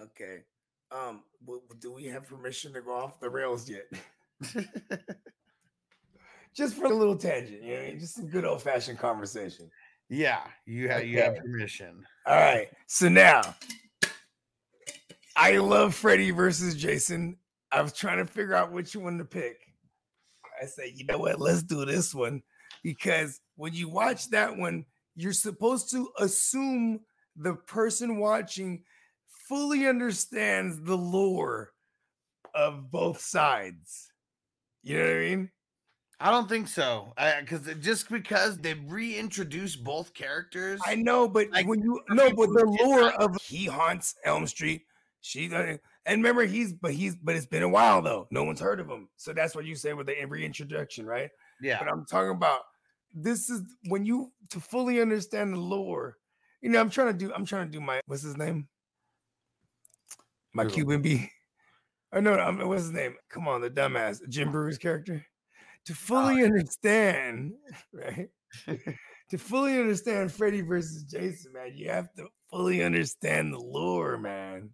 Okay. Um, do we have permission to go off the rails yet? just for a little tangent, you know, just some good old fashioned conversation. Yeah, you have you have permission. All right. So now I love Freddy versus Jason. I was trying to figure out which one to pick. I say, you know what? Let's do this one because when you watch that one, you're supposed to assume the person watching fully understands the lore of both sides. You know what I mean? I don't think so. Because just because they reintroduced both characters, I know, but Like, when you no, but the lore of he haunts Elm Street. She uh, and remember he's but he's but it's been a while though. No one's heard of him, so that's what you say with the reintroduction, right? yeah, But I'm talking about this is when you to fully understand the lore. You know, I'm trying to do. I'm trying to do my what's his name? My Who? Cuban B. Or no, I'm, what's his name? Come on, the dumbass Jim Breuer's character. To fully understand, right? to fully understand Freddy versus Jason, man, you have to fully understand the lore, man.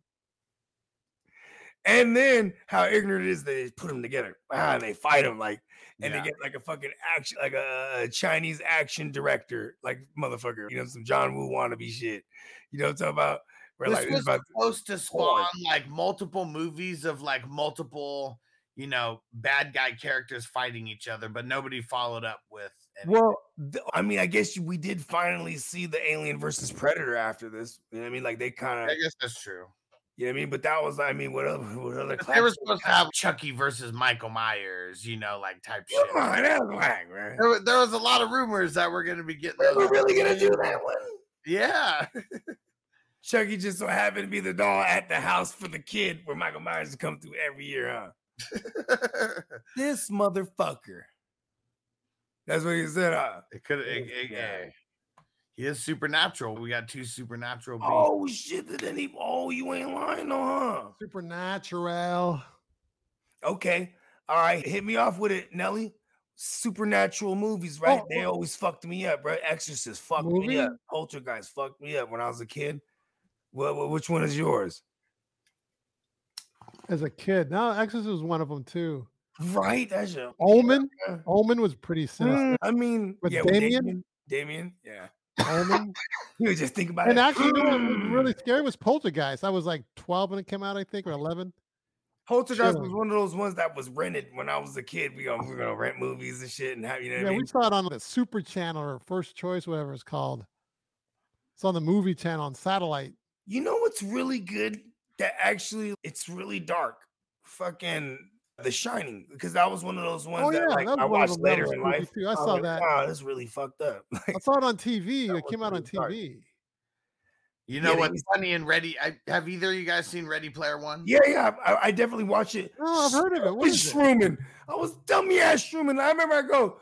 And then how ignorant it is they put them together. Ah, they fight them like, and Yeah. they get like a fucking action, like a, a Chinese action director, like motherfucker, you know, some John Woo wannabe shit. You know what I'm talking about? Where this like was about supposed to spawn like multiple movies of like multiple, you know, bad guy characters fighting each other, but nobody followed up with. Any. Well, th- I mean, I guess we did finally see the Alien versus Predator after this. You know what I mean? Like they kind of. I guess that's true. you know what I mean? But that was, I mean, what other, what other? They were supposed to have Chucky versus Michael Myers, you know, like type shit. Come on, that was whack, man. There, there was a lot of rumors that we're going to be getting. We're really gonna do that one. Yeah. Chucky just so happened to be the doll at the house for the kid where Michael Myers has come through every year, huh? This motherfucker. That's what he said. Huh? it could. It, This it- guy. eh, he is supernatural. We got two supernatural beings. Oh shit! Then he. Oh, you ain't lying, no, huh? Supernatural. Okay. All right. Hit me off with it, Nelly. Supernatural movies, right? Oh, they always fucked me up, right? Exorcist fucked me Movie? up. Poltergeist fucked me up when I was a kid. Well, which one is yours? As a kid. No, Exorcist was one of them too. Right? That's your Omen. yeah. Omen was pretty sinister. Mm, I mean, With yeah, with Damien? Damien. Damien, yeah. Omen. You would just think about And it. And actually, you know what was really scary was Poltergeist. I was like 12 when it came out, I think, or 11. Poltergeist Should've. was one of those ones that was rented when I was a kid. We gonna we gonna rent movies and shit and have you know Yeah, I mean? we saw it on the Super Channel or First Choice, whatever it's called. It's on the movie channel on satellite. You know what's really good? That actually it's really dark. Fucking The Shining, because that was one of those ones Oh, that yeah, like that I watched them later in life. too. I was saw like, that. Wow, that's really fucked up. I saw it on TV. It came was out on really dark. TV. You know they what's funny and ready? I, have either of you guys seen Ready Player One? yeah, yeah, I, I definitely watch it. Oh, I've heard of it. What It's it? Truman. I was dummy ass Truman. I remember I go,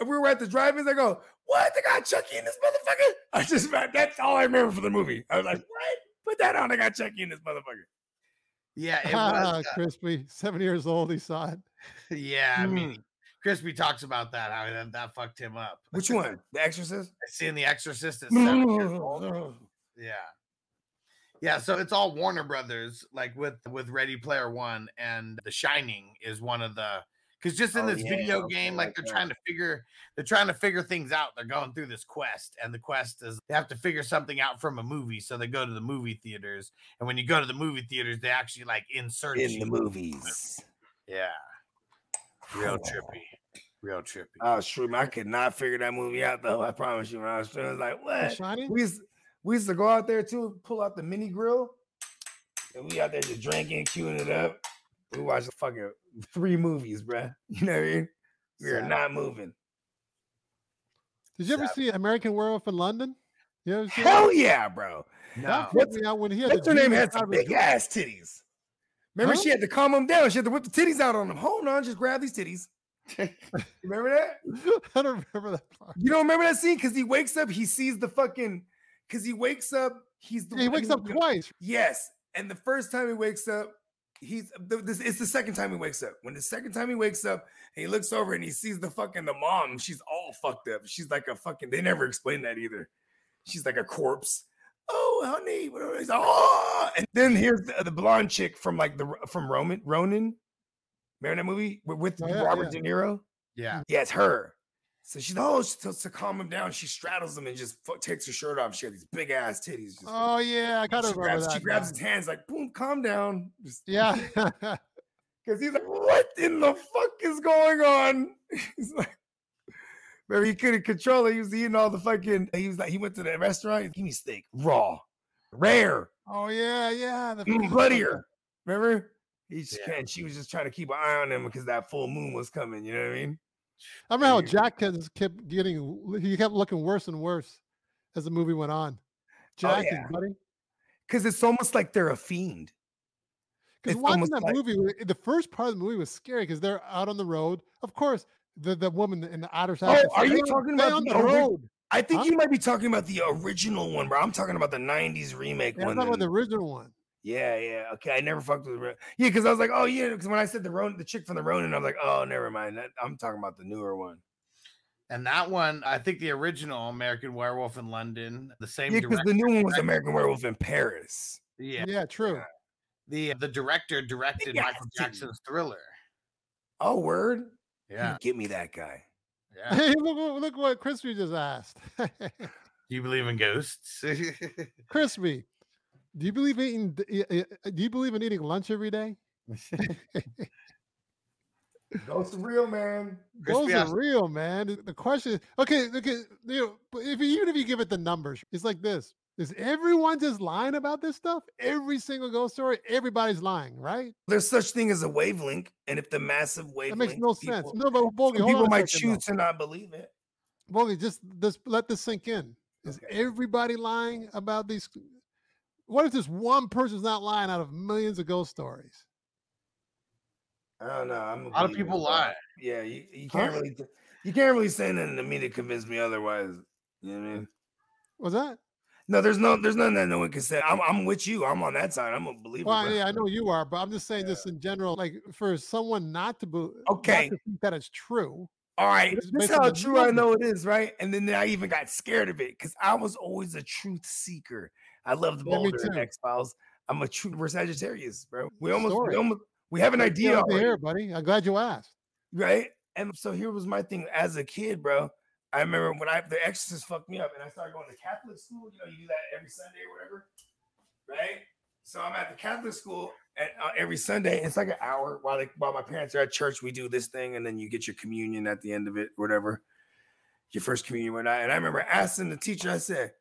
we were at the drive-ins. I go, what? They got Chucky in this motherfucker. I just that's all I remember from the movie. I was like, what? Put that on. I got Chucky in this motherfucker. Yeah, it Ah, was. uh, crispy. Seven years old. He saw it. yeah, I mean, Mm. Crispy talks about that how that, that fucked him up. Which one? The Exorcist. Seeing The Exorcist at seven years old. Yeah. Yeah, so it's all Warner Brothers, like with with Ready Player One and The Shining is one of the because just in Oh, this yeah, video game, like they're that. trying to figure they're trying to figure things out. They're going through this quest, and the quest is they have to figure something out from a movie. So they go to the movie theaters, and when you go to the movie theaters, they actually like insert in the movies. Yeah, real trippy, real trippy. Oh, true. I could not figure that movie out though. I promise you. When I was doing, I was like, what? We used, we used to go out there too, pull out the mini grill, and we out there just drinking, queuing it up. We watched fucking three movies, bruh. You know what I mean? We are not moving. Did you ever Sad. see American Werewolf in London? You ever see Hell yeah, bro. No, That out when he had What's the her name genie had some inside big ass titties. Remember, Huh? she had to calm them down. She had to whip the titties out on them. Hold on, just grab these titties. Remember that? I don't remember that part. You don't remember that scene? Because he wakes up, he sees the fucking. Because he wakes up, he's the Yeah, he wakes up twice. Yes, and the first time he wakes up, he's the, this. It's the second time he wakes up. When the second time he wakes up, and he looks over and he sees the fucking the mom. She's all fucked up. She's like a fucking. They never explain that either. She's like a corpse. oh honey, whatever. He's like, oh, ah! and then here's the, the blonde chick from like the from Roman Ronin. Remember that movie with, with Oh, yeah, Robert yeah. De Niro? Yeah. Yeah, it's her. So she's oh, she, to, to calm him down, she straddles him and just fu- takes her shirt off. She has these big ass titties. Just, Oh yeah, I kind she remember grabs, that. she grabs his hands like, boom, calm down. Just Yeah. because he's like, what in the fuck is going on? He's like, Remember, he couldn't control it. He was eating all the fucking. He was like, he went to the restaurant. Give me steak, raw, rare, oh yeah, yeah. The mm, bloodier. Remember? He just Yeah. can't. She was just trying to keep an eye on him because that full moon was coming. You know what I mean? I remember how Jack kept kept getting. He kept looking worse and worse as the movie went on. Oh, Jack, Oh, yeah. buddy. Because it's almost like they're a fiend. Because watching that like- movie, the first part of the movie was scary because they're out on the road. Of course, the the woman in the outer side. Oh, are you talking about on the the ori- road? I think Huh? you might be talking about the original one, bro. I'm talking about the '90s remake Yeah, I'm talking about the original one. Yeah, yeah. Okay, I never fucked with. Ro- Yeah, because I was like, oh yeah, because when I said the Ronin, the chick from the Ronin, I was like, oh, never mind. That, I'm talking about the newer one. And that one, I think the original American Werewolf in London, the same Yeah, because the new one was American Werewolf in Paris. Yeah. Yeah, true. The the director directed got Michael. Jackson's Thriller. Oh, word. Yeah. Get me that guy. Yeah. Hey, look, what- look what Crispy just asked. Do you believe in ghosts? Crispy, do you believe eating? d- i- i- Do you believe in eating lunch every day? Those are real man. Those Crispy are asked- real, man. The- The question, okay, okay, you know, but if you- even if you give it the numbers, it's like this: Is everyone just lying about this stuff? Every single ghost story, everybody's lying, right? There's such thing as a wavelength, and if the massive That wavelength, makes no sense. people, No, but Bogey, people might second, though. choose to not believe it. Bogey, just just let this sink in. Is Okay. everybody lying about these? What if this one person's not lying out of millions of ghost stories? I don't know. I'm A lot of people bro. lie. Yeah, you, you can't really, you can't really say nothing to me to convince me otherwise. You know what I mean? Was that? No, there's no, there's nothing that no one can say. I'm, I'm with you. I'm on that side. I'm a believer. Well, bro. yeah, I know you are, but I'm just saying, Yeah. just in general, like for someone not to believe, Okay. to think that it's true. All right, It's this is how true I know it is, right? And then I even got scared of it because I was always a truth seeker. I love the and too. X Files. I'm a true we're Sagittarius, bro. We almost, we almost, we have an idea already, buddy. I'm glad you asked. right? And so here was my thing as a kid, bro. I remember when I the Exorcist fucked me up, and I started going to Catholic school. You know, you do that every Sunday or whatever, right? So I'm at the Catholic school and uh, every Sunday. It's like an hour while they, while my parents are at church. We do this thing, and then you get your communion at the end of it, whatever. Your first communion, whatnot. And I remember asking the teacher. I said,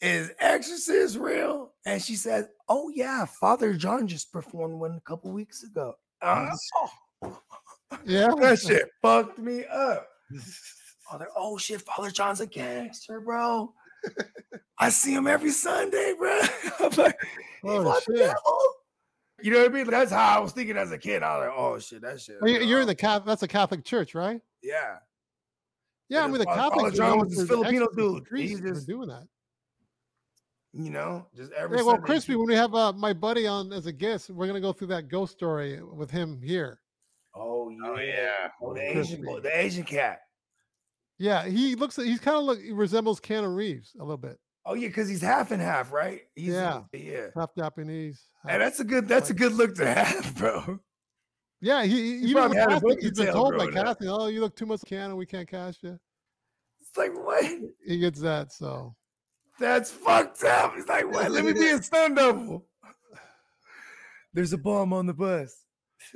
"Is Exorcist real?" And she said, "Oh yeah, Father John just performed one a couple weeks ago." Uh, oh, Yeah. that shit fucked me up. Oh, oh shit, Father John's a gangster, bro. I see him every Sunday, bro. I'm like, Oh, shit. You know what I mean? That's how I was thinking as a kid. I was like, oh shit, that shit. You- You're in the Catholic. That's a Catholic church, right? yeah. Yeah, I mean the Catholic. Father John was this Filipino dude. He He's just- doing that. You know, just every Hey, well, Sunday, Crispy, he- when we have uh, my buddy on as a guest, we're gonna go through that ghost story with him here. Oh yeah. Oh, yeah. Oh, the Asian boy, the Asian cat. Yeah, he looks. He's kind of look. He resembles Keanu Reeves a little bit. Oh yeah, because he's half and half, right? He's, Yeah. yeah. Half Japanese. And half- that's a good. That's a good look to have, bro. yeah, he, he even had a casting, he's been told by growing up. casting, "Oh, you look too much Keanu. We can't cast you." It's like what? He gets that. So That's fucked up. He's like, what? Let me be a stun double. There's a bomb on the bus.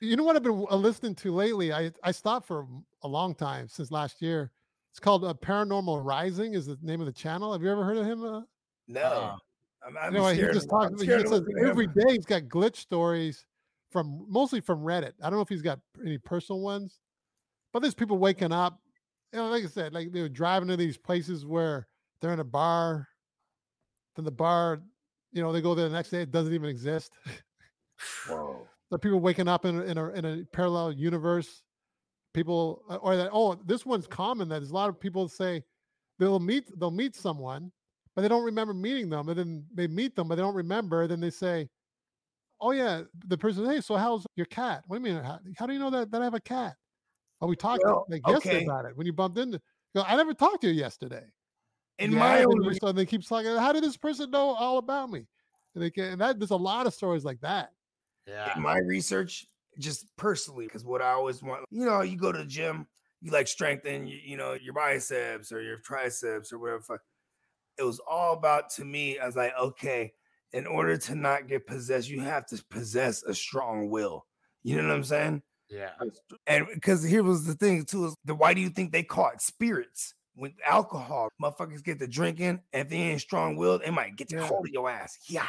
you know what I've been uh, listening to lately? I I stopped for a long time since last year. It's called uh, Paranormal Rising. Is the name of the channel? Have you ever heard of him? Uh, No. Uh, I'm, I'm you know, he just of- talks. I'm He scared just of says looking at every him. day he's got glitch stories from mostly from Reddit. I don't know if he's got any personal ones, but there's people waking up. You know, like I said, like they're driving to these places where they're in a bar. Then the bar, you know, they go there the next day. It doesn't even exist. Whoa. the people waking up in a, in a in a parallel universe. People uh, or that oh this one's common that there's a lot of people say they'll meet they'll meet someone but they don't remember meeting them and then they meet them but they don't remember then they say oh yeah the person hey so how's your cat what do you mean how, how do you know that, that I have a cat oh we talked Well, like yesterday okay. about it when you bumped into you know, I never talked to you yesterday in Yeah, my own then so they keep talking. How did this person know all about me? And they can, and that there's a lot of stories like that. Yeah. in my research, just personally, because what I always want, you know, you go to the gym, you like strengthen, you, you know, your biceps or your triceps or whatever. It was all about to me. I was like, okay, in order to not get possessed, you have to possess a strong will. You know what I'm saying? Yeah. And because here was the thing too is the why do you think they call it spirits with alcohol? Motherfuckers get to drinking, if they ain't strong willed, they might get to Yeah. hold of your ass. Yeah.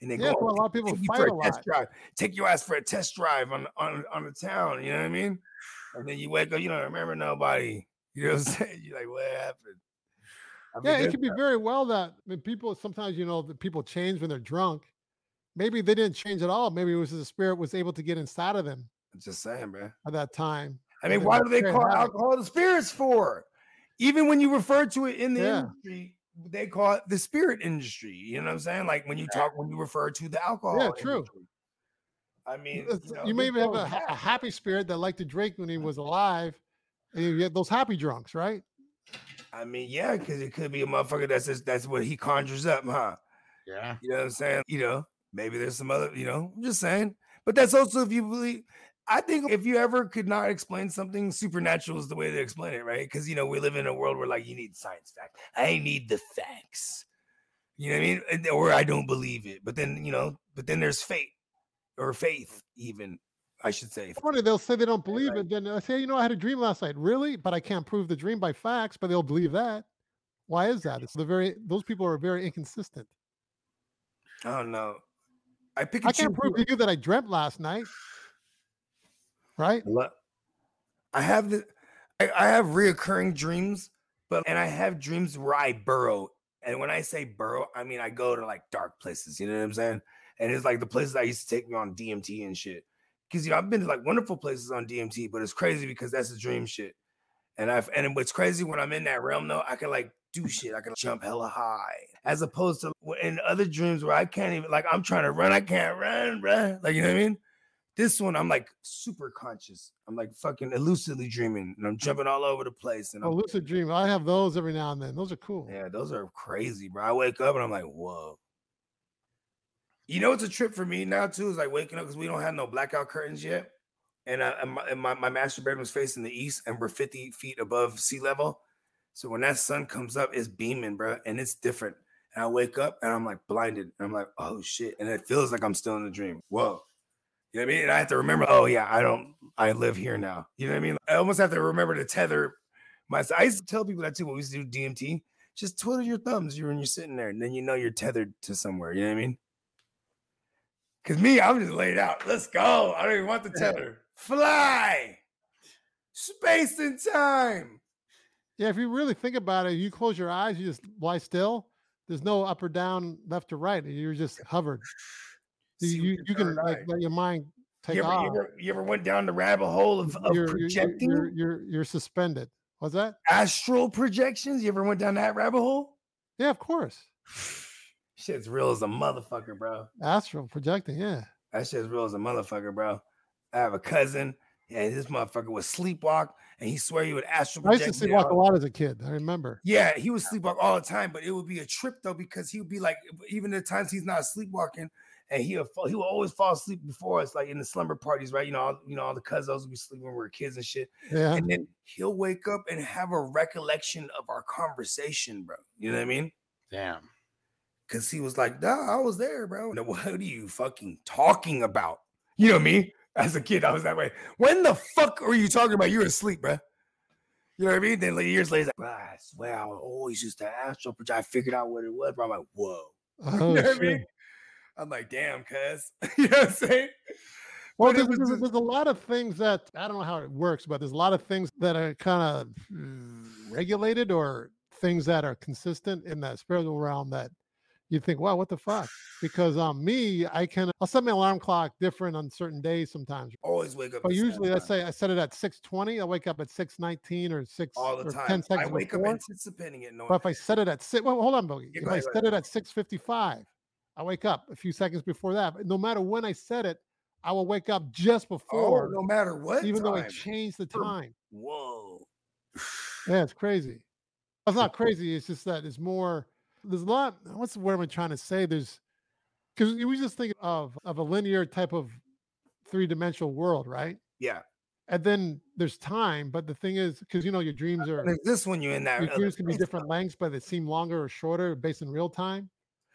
And they Yeah, go well, a "Take- lot of people fight for a lot. drive. Take your ass for a test drive on on on the town. You know what I mean? And then you wake up, you don't remember nobody. You know what I'm saying? You're like, what happened? I mean, Yeah, it could be very well that I mean, people sometimes you know the people change when they're drunk. Maybe they didn't change at all. Maybe it was the spirit was able to get inside of them I'm just saying, man. at that time. I mean, why do they call alcohol the spirits for? Even when you refer to it in the Yeah. industry, they call it the spirit industry. You know what I'm saying? Like when you talk, when you refer to the alcohol. Yeah, true. industry. I mean, you, know, you may even have a, a happy spirit that liked to drink when he was alive, and you get those happy drunks, right? I mean, yeah, because it could be a motherfucker that's just, that's what he conjures up, huh? Yeah. You know what I'm saying? You know, maybe there's some other, you know, I'm just saying. But that's also if you believe. I think if you ever could not explain something, supernatural is the way to explain it, right? Because you know we live in a world where like you need science facts. I need the facts. You know what I mean? Or I don't believe it. But then you know, but then there's fate or faith, even I should say. Funny, they'll say they don't believe right. it. Then I say, you know, I had a dream last night. Really? But I can't prove the dream by facts. But they'll believe that. Why is that? It's the very those people are very inconsistent. I don't know. I pick. I can't prove to you that I dreamt last night. Right? I have the I, I have reoccurring dreams, but and I have dreams where I burrow. And when I say burrow, I mean I go to like dark places. You know what I'm saying? And it's like the places I used to take me on DMT and shit. Because you know I've been to like wonderful places on DMT, but it's crazy because that's the dream shit. And I've and what's crazy when I'm in that realm though, I can like do shit. I can jump hella high, as opposed to in other dreams where I can't even like I'm trying to run, I can't run, bruh. Like you know what I mean? This one, I'm like super conscious. I'm like fucking lucidly dreaming, and I'm jumping all over the place. And Oh, I'm, lucid dream. I have those every now and then. Those are cool. yeah, those are crazy, bro. I wake up and I'm like, whoa. You know, it's a trip for me now too. Is like waking up because we don't have no blackout curtains yet, and, I, and, my, and my my master bedroom is facing the east, and we're 50 feet above sea level. So when that sun comes up, it's beaming, bro, and it's different. And I wake up and I'm like blinded, and I'm like, oh shit, and it feels like I'm still in a dream. Whoa. You know what I mean? And I have to remember, oh yeah, I don't, I live here now. You know what I mean? I almost have to remember to tether my. I used to tell people that too when we used to do DMT. Just twiddle your thumbs when you're sitting there, and then you know you're tethered to somewhere. You know what I mean? Cause me, I'm just laid out. Let's go. I don't even want the tether. Fly. Space and time. Yeah, if you really think about it, you close your eyes, you just lie still. There's no up or down, left or right. You're just hovered. You you, can like let your mind take You ever, off. you, ever, you ever went down the rabbit hole of, of you're- projecting You're, you're you're suspended. What's that? astral projections? You ever went down that rabbit hole? Yeah, of course. Shit's real as a motherfucker, bro. Astral projecting. Yeah. That shit's real as a motherfucker, bro. I have a cousin, and this motherfucker would sleepwalk, and he swear he would astral project. I used to sleepwalk a lot as a kid. I remember. Yeah, he would sleepwalk all the time, but it would be a trip though because he would be like, even the times he's not sleepwalking, and he would fall, he would always fall asleep before us, like in the slumber parties, right? You know, all, you know, all the cousins would be sleeping when we were kids and shit, Yeah. and then he'll wake up and have a recollection of our conversation, bro. You know what I mean? Damn. Cause he was like, nah, I was there, bro. No, what are you fucking talking about? You know me? As a kid, I was that way. When the fuck are you talking about? You're asleep, bro. You know what I mean? Then like, years later, he's like, "Bruh, I swear I always used to astral project. I figured out what it was, bro. I'm like, whoa. Oh, you know what I mean? I'm like, damn, cuz. you know what I'm saying? Well, there's, just- there's a lot of things that I don't know how it works, but there's a lot of things that are kind of regulated or things that are consistent in that spiritual realm that you think, wow, what the fuck? Because um, me, I can I'll set my alarm clock different on certain days sometimes. Always wake up. But usually, let's say I set it at 6:20. I wake up at 6:19 or six all the or time. 10 seconds I wake before. up anticipating it. Knowing But if I set it at six, well, hold on, Boogie. If I set it at 6:55, I wake up a few seconds before that. But no matter when I set it, I will wake up just before. oh, before, no matter what, even though I time. changed the time. Whoa. Yeah, it's crazy. It's not crazy. It's just that it's more. There's a lot. What's the word I'm trying to say? There's because we just think of of a linear type of three dimensional world, right? Yeah. And then there's time, but the thing is, because you know your dreams are There's this one you're in that. your dreams can be different lengths, but they seem longer or shorter based in real time.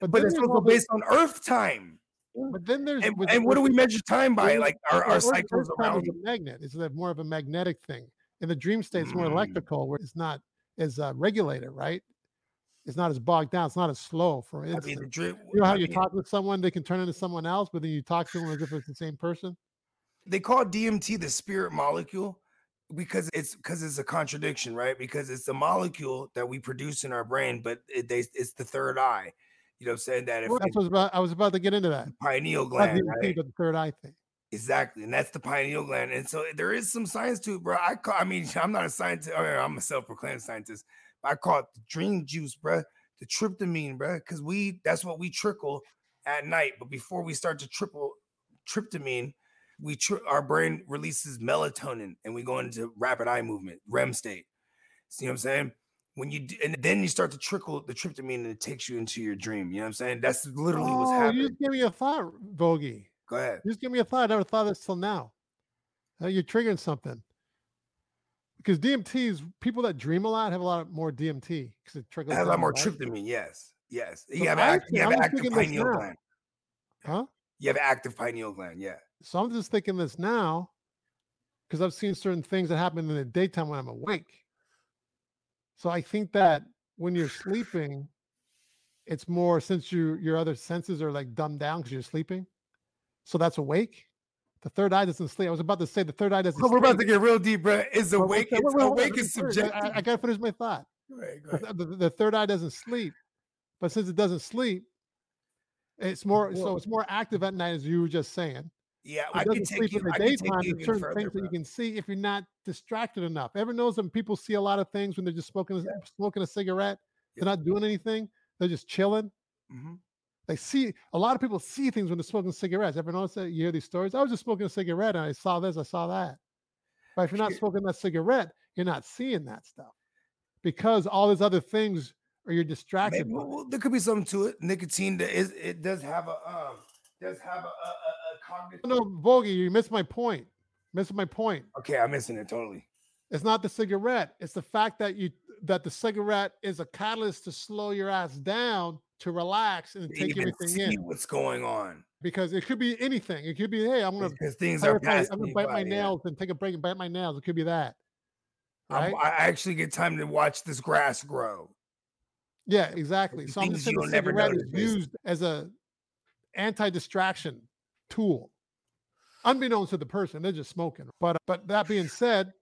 But, But it's also based on Earth time. but then there's And, with- and what do we measure time by? Like our, our cycles around. a magnet. It's more of a magnetic thing. In the dream state, it's more Mm. electrical, where it's not as uh, regulated, right? It's not as bogged down. It's not as slow. For I mean, the drip, you know how I you mean, talk with someone, they can turn into someone else, but then you talk to them as if it's the same person. they call DMT the spirit molecule because it's because it's a contradiction, right? Because it's the molecule that we produce in our brain, but it, they, it's the third eye. You know, what I'm saying that if Well, that's it's what I was about. I was about to get into that. pineal gland, right? the third eye thing. Exactly, and that's the pineal gland, and so there is some science to it, bro. I call, I mean, I'm not a scientist. I mean, I'm a self-proclaimed scientist. But I call it the dream juice, bro. The tryptamine, bro, because we that's what we trickle at night. But before we start to triple tryptamine, we tri- our brain releases melatonin, and we go into rapid eye movement, REM state. See what I'm saying? When you d- and then you start to trickle the tryptamine, and it takes you into your dream. You know what I'm saying? That's literally what's Oh, happening. you just give me a thought, Bogey. Go ahead. You just give me a thought. I never thought of this till now. Uh, you're triggering something. Because DMTs, people that dream a lot have a lot more DMT because it triggers. has a lot more right? tryptamine. Yes, yes. So You have, I act, you have I'm active pineal gland. Huh? You have active pineal gland. Yeah. So I'm just thinking this now because I've seen certain things that happen in the daytime when I'm awake. So I think that when you're sleeping, it's more since you your other senses are like dumbed down because you're sleeping. So that's awake. The third eye doesn't sleep. I was about to say the third eye doesn't. Oh, we're about to get real deep, bro. Is awake? It's awake wait, is subjective. I, I gotta finish my thought. Go ahead, go The, ahead. the, the third eye doesn't sleep, but since it doesn't sleep, it's more so it's more active at night, as you were just saying. Yeah, It I can doesn't take sleep you. in the I can take daytime. you There's certain further, things that you can see if you're not distracted enough. Ever knows when people see a lot of things when they're just smoking a, smoking a cigarette? They're not doing anything. They're just chilling. Mhm. They see a lot of people see things when they're smoking cigarettes. Ever notice that? You hear these stories? I was just smoking a cigarette and I saw this, I saw that. But if you're not smoking that cigarette, you're not seeing that stuff because all these other things are you're distracted. Maybe, well, there could be something to it. Nicotine is it does have a um does have a, a, a cognitive. No, Bogey, you missed my point. Missed my point. Okay, I'm missing it totally. It's not the cigarette. It's the fact that you that the cigarette is a catalyst to slow your ass down to relax and take everything in. what's going on Because it could be anything. It could be, hey, I'm gonna because things are clarify, I'm gonna bite my yeah. nails and take a break and bite my nails. It could be that. Right? I actually get time to watch this grass grow. yeah, exactly. So I'm just saying the cigarette is used as a anti-distraction tool, unbeknownst to the person. They're just smoking. But but that being said,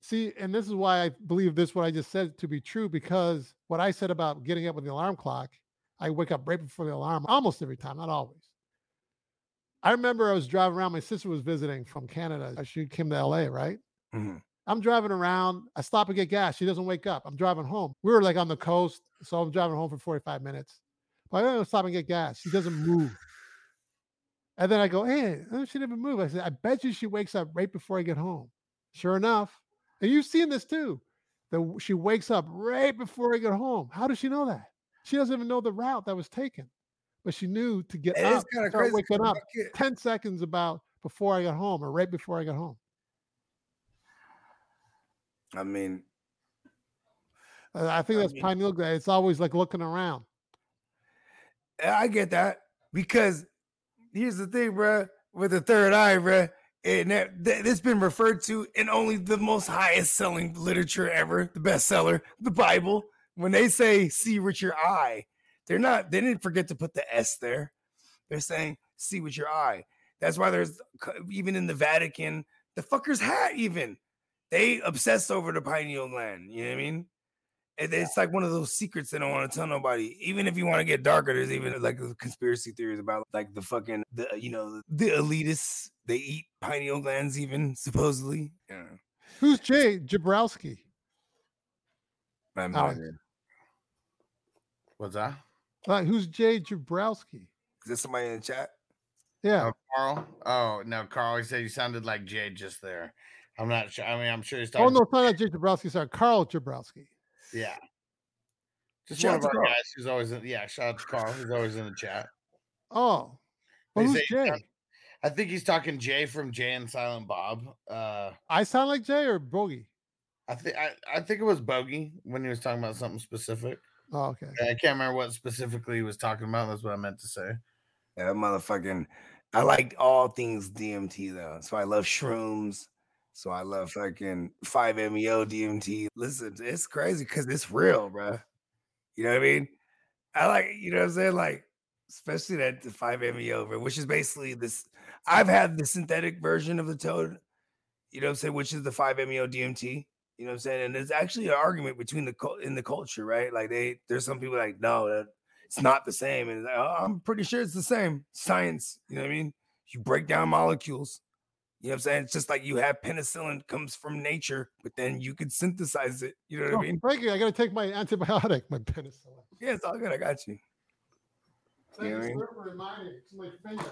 see, and this is why I believe this what I just said to be true because what I said about getting up with the alarm clock, I wake up right before the alarm almost every time, not always. I remember I was driving around. My sister was visiting from Canada. She came to LA, right? Mhm. I'm driving around. I stop and get gas. She doesn't wake up. I'm driving home. We were like on the coast, so I'm driving home for 45 minutes. But I'm gonna stop and get gas. She doesn't move. And then I go, hey, oh, she didn't move. I said, I bet you she wakes up right before I get home. Sure enough, and you've seen this too. That she wakes up right before I get home. How does she know that? She doesn't even know the route that was taken, but she knew to get It up, start crazy. waking up kid- 10 seconds about before I got home or right before I got home. I mean, Uh, I think I that's mean- pineal gland. It's always like looking around. I get that because here's the thing, bruh, with the third eye, bruh, and that, that it's been referred to in only the most highest selling literature ever, the bestseller, the Bible. When they say "see with your eye," they're not. They didn't forget to put the S there. They're saying "see with your eye." That's why there's even in the Vatican, the fucker's hat. Even they obsess over the pineal gland. You know what I mean? And it's like one of those secrets they don't want to tell nobody. Even if you want to get darker, there's even like conspiracy theories about like the fucking the uh, you know the elitists. They eat pineal glands, even supposedly. Yeah. Who's Jay Jabrowski? I'm not here. What's that? Like, who's Jay Jabrowski? Is there somebody in the chat? Yeah. Oh, Carl? Oh no, Carl. He said you sounded like Jay just there. I'm not sure. I mean, I'm sure he's talking. Oh no, it's not Jay Jabrowski. Sorry, Carl Jabrowski. Yeah. Just Shout one of our Carl. guys who's always in. Yeah, shout out to Carl. Who's always in the chat. Oh, well, who's Jay? sound- I think he's talking Jay from Jay and Silent Bob. Uh, I sound like Jay or Bogey? I think I, I think it was Bogey when he was talking about something specific. Oh, okay. I can't remember what specifically he was talking about. That's what I meant to say. Yeah, motherfucking. I like all things DMT though, so I love shrooms. So I love fucking five MEO DMT. Listen, it's crazy because it's real, bro. You know what I mean? I like, you know what I'm saying? Like, especially that the five MEO, bro, which is basically this. I've had the synthetic version of the toad. You know what I'm saying? Which is the five MEO DMT. You know what I'm saying? And there's actually an argument between the in the culture, right? Like they, there's some people like, no, that it's not the same. And like, "Oh, I'm pretty sure it's the same. Science, you know what I mean? You break down molecules. You know what I'm saying? It's just like you have penicillin comes from nature, but then you could synthesize it. You know what Oh, I mean? Frankie, I got to take my antibiotic, my penicillin. Yeah, it's all good. I got you. Thank You know what I mean? sir, for reminding. It's my finger.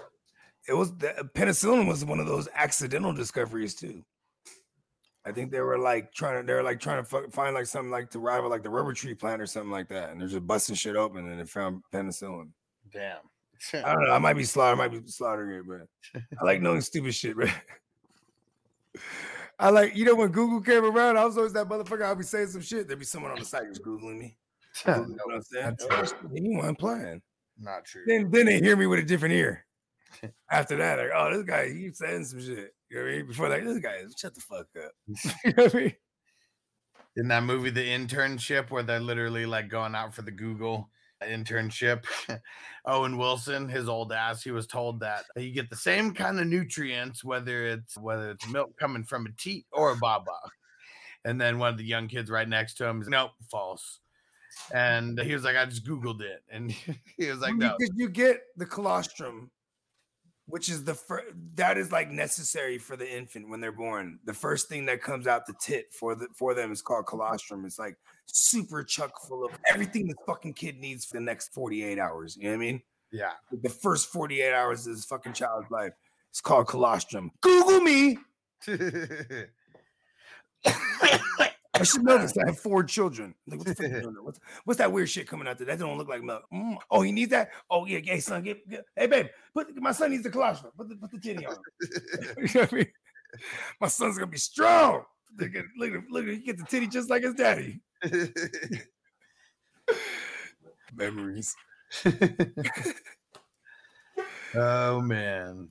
It was the penicillin was one of those accidental discoveries too. I think they were like trying to, they were like trying to find like something like to rival like the rubber tree plant or something like that, and they're just busting shit open, and they found penicillin. Damn. I don't know. I might be slaughtering, I might be slaughtering it, but I like knowing stupid shit, man. I like, you know, when Google came around, I was always that motherfucker. I'll be saying some shit. There'd be someone on the site just Googling me. You know what I'm saying? Oh, weren't playing. Not true. Then, then they hear me with a different ear. After that, like, oh, this guy, he's saying some shit. You know what I mean? Before, like, this guy, shut the fuck up. you know what I mean? in that movie the internship where they're literally like going out for the google internship. Owen wilson his old ass he was told that you get the same kind of nutrients whether it's whether it's milk coming from a teat or a baba and then one of the young kids right next to him is nope false. And he was like i just googled it. And he was like no. Because you get the colostrum, which is the first that is like necessary for the infant when they're born. The first thing that comes out the tit for the for them is called colostrum. It's like super chuck full of everything the fucking kid needs for the next 48 hours. You know what I mean? yeah The first 48 hours of this fucking child's life. It's called colostrum. Google me. I should know this. I have four children. Like, what the fuck doing what's, what's that weird shit coming out there? That don't look like milk. Mm, Oh, he needs that. Oh yeah, hey son, get, get- hey babe, put my son needs the colostrum. Put the put the titty on. you know what I mean? My son's gonna be strong. Look at look at look at he get the titty just like his daddy. Memories. oh man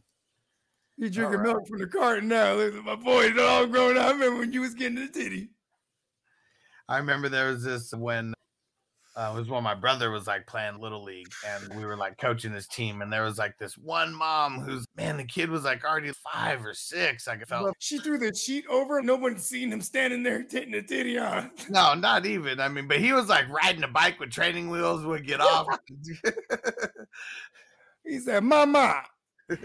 You drinking Alright. milk from the carton now. Listen, my boy, all grown up. I remember when you was getting the titty. I remember there was this when uh, it was when my brother was like playing little league and we were like coaching this team and there was like this one mom who's man the kid was like already five or six I felt Well, She threw the sheet over. No one seen him standing there taking the titty on. no not even I mean but he was like riding a bike with training wheels would get off He said, "Mama."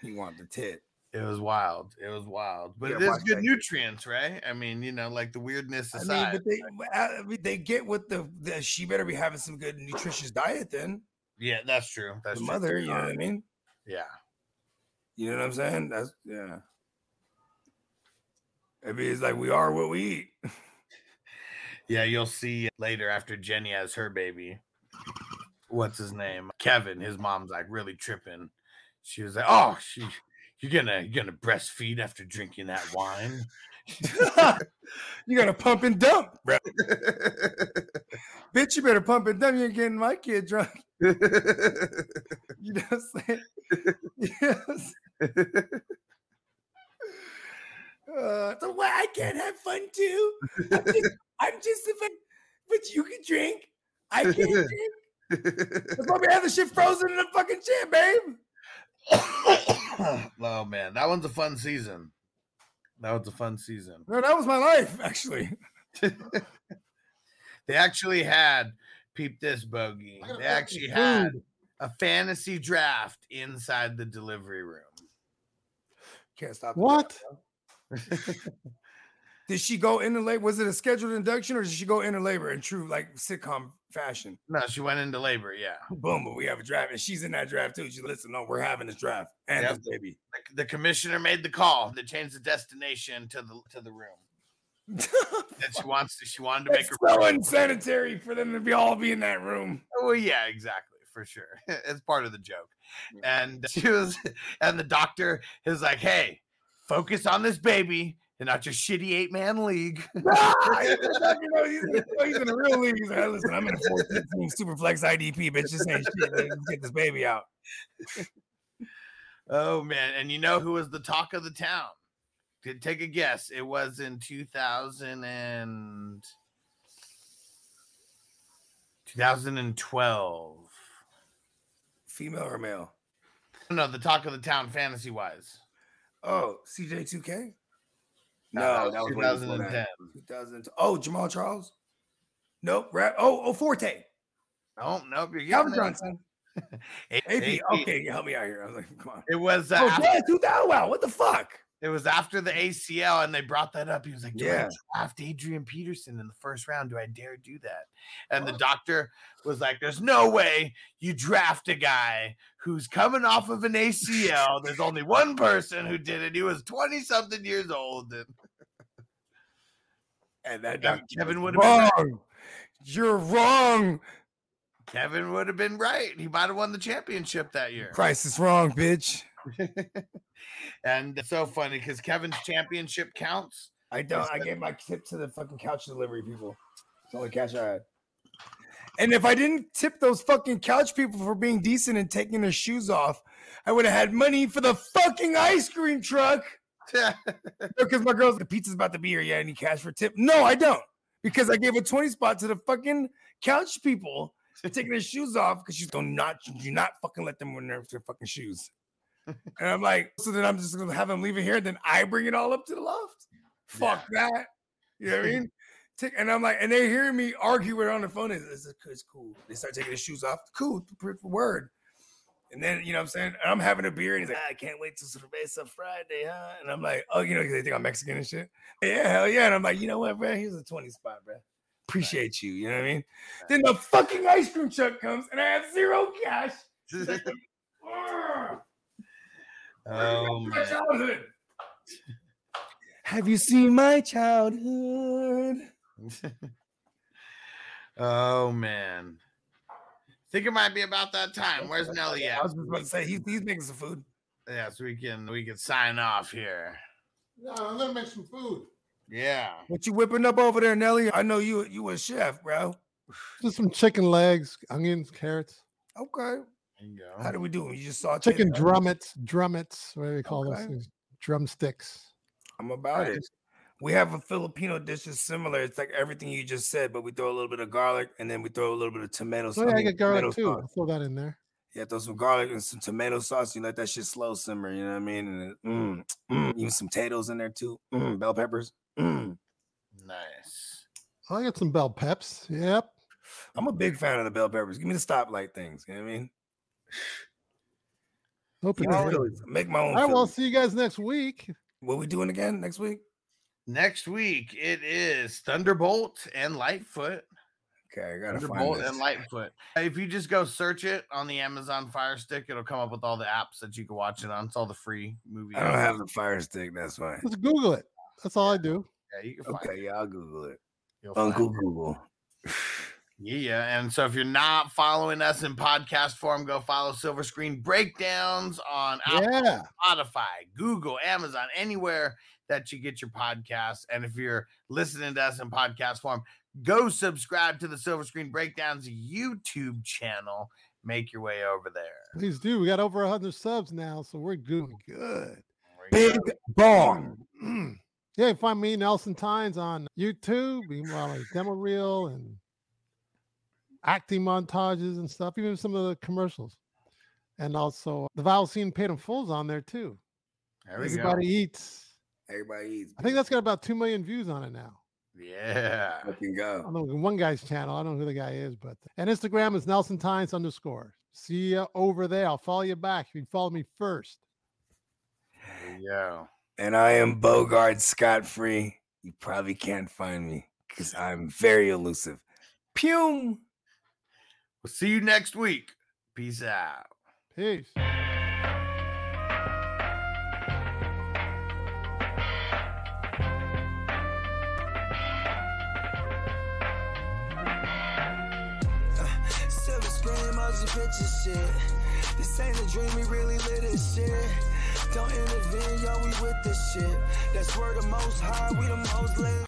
He wanted the tit. It was wild it was wild but Yeah, it is good nutrients right I mean you know like the weirdness I mean, but they, uh, I mean, they get with the, the. She better be having some good nutritious diet then. yeah that's true that's the true. mother, you know what I mean? yeah You know what I'm saying? That's yeah. I mean, it's like we are what we eat. Yeah, you'll see later after Jenny has her baby. What's his name? Kevin. His mom's like really tripping. She was like, "Oh, she, you're gonna you're gonna breastfeed after drinking that wine." you gotta pump and dump, bro. Bitch, you better pump and dump. You're getting my kid drunk. You know what I'm saying? yes. Uh, so why I can't have fun too? I'm just, I'm just a fun, but you can drink. I can't drink. That's why we have the shit frozen in the fucking chair, babe. oh man, that one's a fun season. That was a fun season. No, that was my life, actually. they actually had peep this bogey. They actually had a fantasy draft inside the delivery room. Can't stop. the What? Did she go into labor? Was it a scheduled induction or did she go into labor in true like sitcom fashion? No, she went into labor. Yeah. Boom, but we have a draft, and she's in that draft too. She listen, no, we're having this draft and Yep. this baby. The, the commissioner made the call to change the destination to the to the room. That she wants to. She wanted to make it's her. so unsanitary for them to be all be in that room. Well, yeah, exactly, for sure. It's part of the joke. And she was, and the doctor is like, "Hey, focus on this baby and not your shitty eight man league." He's, you know, he's, he's in the real league. He's like, listen, I'm in a 14 team super flex IDP, bitch. This ain't shit. man. Let's get this baby out. oh man! And you know who was the talk of the town? Take a guess. It was in 2000 and 2012. Female or male? No, the talk of the town, fantasy wise. Oh, CJ2K? No, No, that that was was way before 2010. that. 2000. Oh, Jamaal Charles? Nope. Rap. Oh, oh, Forte. Oh, nope. You're Calvin Johnson. it. AP. AP. Okay, help me out here. I was like, come on. It was. Uh, Oh, yeah, 2000. Wow, what the fuck? It was after the ACL, and they brought that up. He was like, "Do Yeah. I draft Adrian Peterson in the first round? Do I dare do that?" And the doctor was like, "There's no way you draft a guy who's coming off of an ACL. There's only one person who did it. He was 20 something years old." And And that Kevin- Kevin would've been right. wrong. You're wrong. Kevin would have been right. He might have won the championship that year. Christ is wrong, bitch. and it's so funny because Kevin's championship counts. I don't. I gave my tip to the fucking couch delivery people. It's all the only cash I had. And if I didn't tip those fucking couch people for being decent and taking their shoes off, I would have had money for the fucking ice cream truck. Because my girl's the pizza's about to be here. Yeah, any cash for tip? No, I don't. Because I gave a 20 spot to the fucking couch people for taking their shoes off because she's do not do not fucking let them wear their, their fucking shoes. And I'm like, so then I'm just gonna have them leave it here, and then I bring it all up to the loft. Fuck that. You know what I mean? Take, and I'm like, and they hear me argue with on the phone. It's, it's, it's cool. They start taking their shoes off. Cool, word. And then, you know what I'm saying? And I'm having a beer, and he's like, "Ah, I can't wait till Cerveza Friday, huh? And I'm like, oh, you know, they think I'm Mexican and shit. Yeah, hell yeah. And I'm like, you know what, bro? Here's a 20 spot, bro. Appreciate you. You know what I mean? Then the fucking ice cream truck comes, and I have zero cash. Ugh. oh My man. childhood. Have you seen my childhood? oh man. Think it might be about that time. Where's Nelly at? I was just about to say he's, he's making some food. Yeah, so we can we can sign off here. No, I'm gonna make some food. Yeah. What you whipping up over there, Nelly? I know you you a chef, bro. Just some chicken legs, onions, carrots, Okay. There How do we do? It? You just saw chicken drummets, drummets. What do they call Okay. those things? Drumsticks. I'm about it. We have a Filipino dish that's similar. It's like everything you just said, but we throw a little bit of garlic and then we throw a little bit of tomato Oh yeah, I mean, get garlic too. sauce. I'll throw that in there. Yeah, throw some garlic and some tomato sauce. You let that shit slow simmer. You know what I mean? And mm, mm, even some potatoes in there too. Mm, bell peppers. Mm. Nice. I got some bell peps. Yep. I'm a big fan of the bell peppers. Give me the stoplight things. You know what I mean? Hope you it Make my own. All right, well, I'll see you guys next week. What we doing again next week? Next week it is Thunderbolt and Lightfoot. Okay, I gotta find Thunderbolt this. and Lightfoot. If you just go search it on the Amazon Fire Stick, it'll come up with all the apps that you can watch it on. It's all the free movies. I don't have the fire stick. That's why. Just Google it. That's all I do. Yeah, you can find Okay, it. yeah, I'll Google it. You'll find Uncle it. Google. Yeah, yeah. And so if you're not following us in podcast form, go follow Silver Screen Breakdowns on Apple, Yeah. Spotify, Google, Amazon, anywhere that you get your podcasts. And if you're listening to us in podcast form, go subscribe to the Silver Screen Breakdowns YouTube channel. Make your way over there. Please do. We got over 100 subs now, so we're doing good. There mm. you Big go. bong. yeah, find me, Nelson Tynes, on YouTube, meanwhile, like demo reel and acting montages and stuff, even some of the commercials. And also the Valcine paid in fulls on there too. There we go. Everybody eats. Everybody eats. I think that's got about 2 million views on it now. Yeah. Fucking I go. don't know one guy's channel. I don't know who the guy is, but and Instagram is Nelson Tynes underscore. See you over there. I'll follow you back. You can follow me first. There you go. And I am Bogard Scot Free. You probably can't find me because I'm very elusive. Pum. We'll see you next week. Peace out. Peace. Silver screen, ugly picture shit. This ain't a dream, we really lit this shit. Don't intervene, yo, we with this shit. That's where the most high, we the most lit.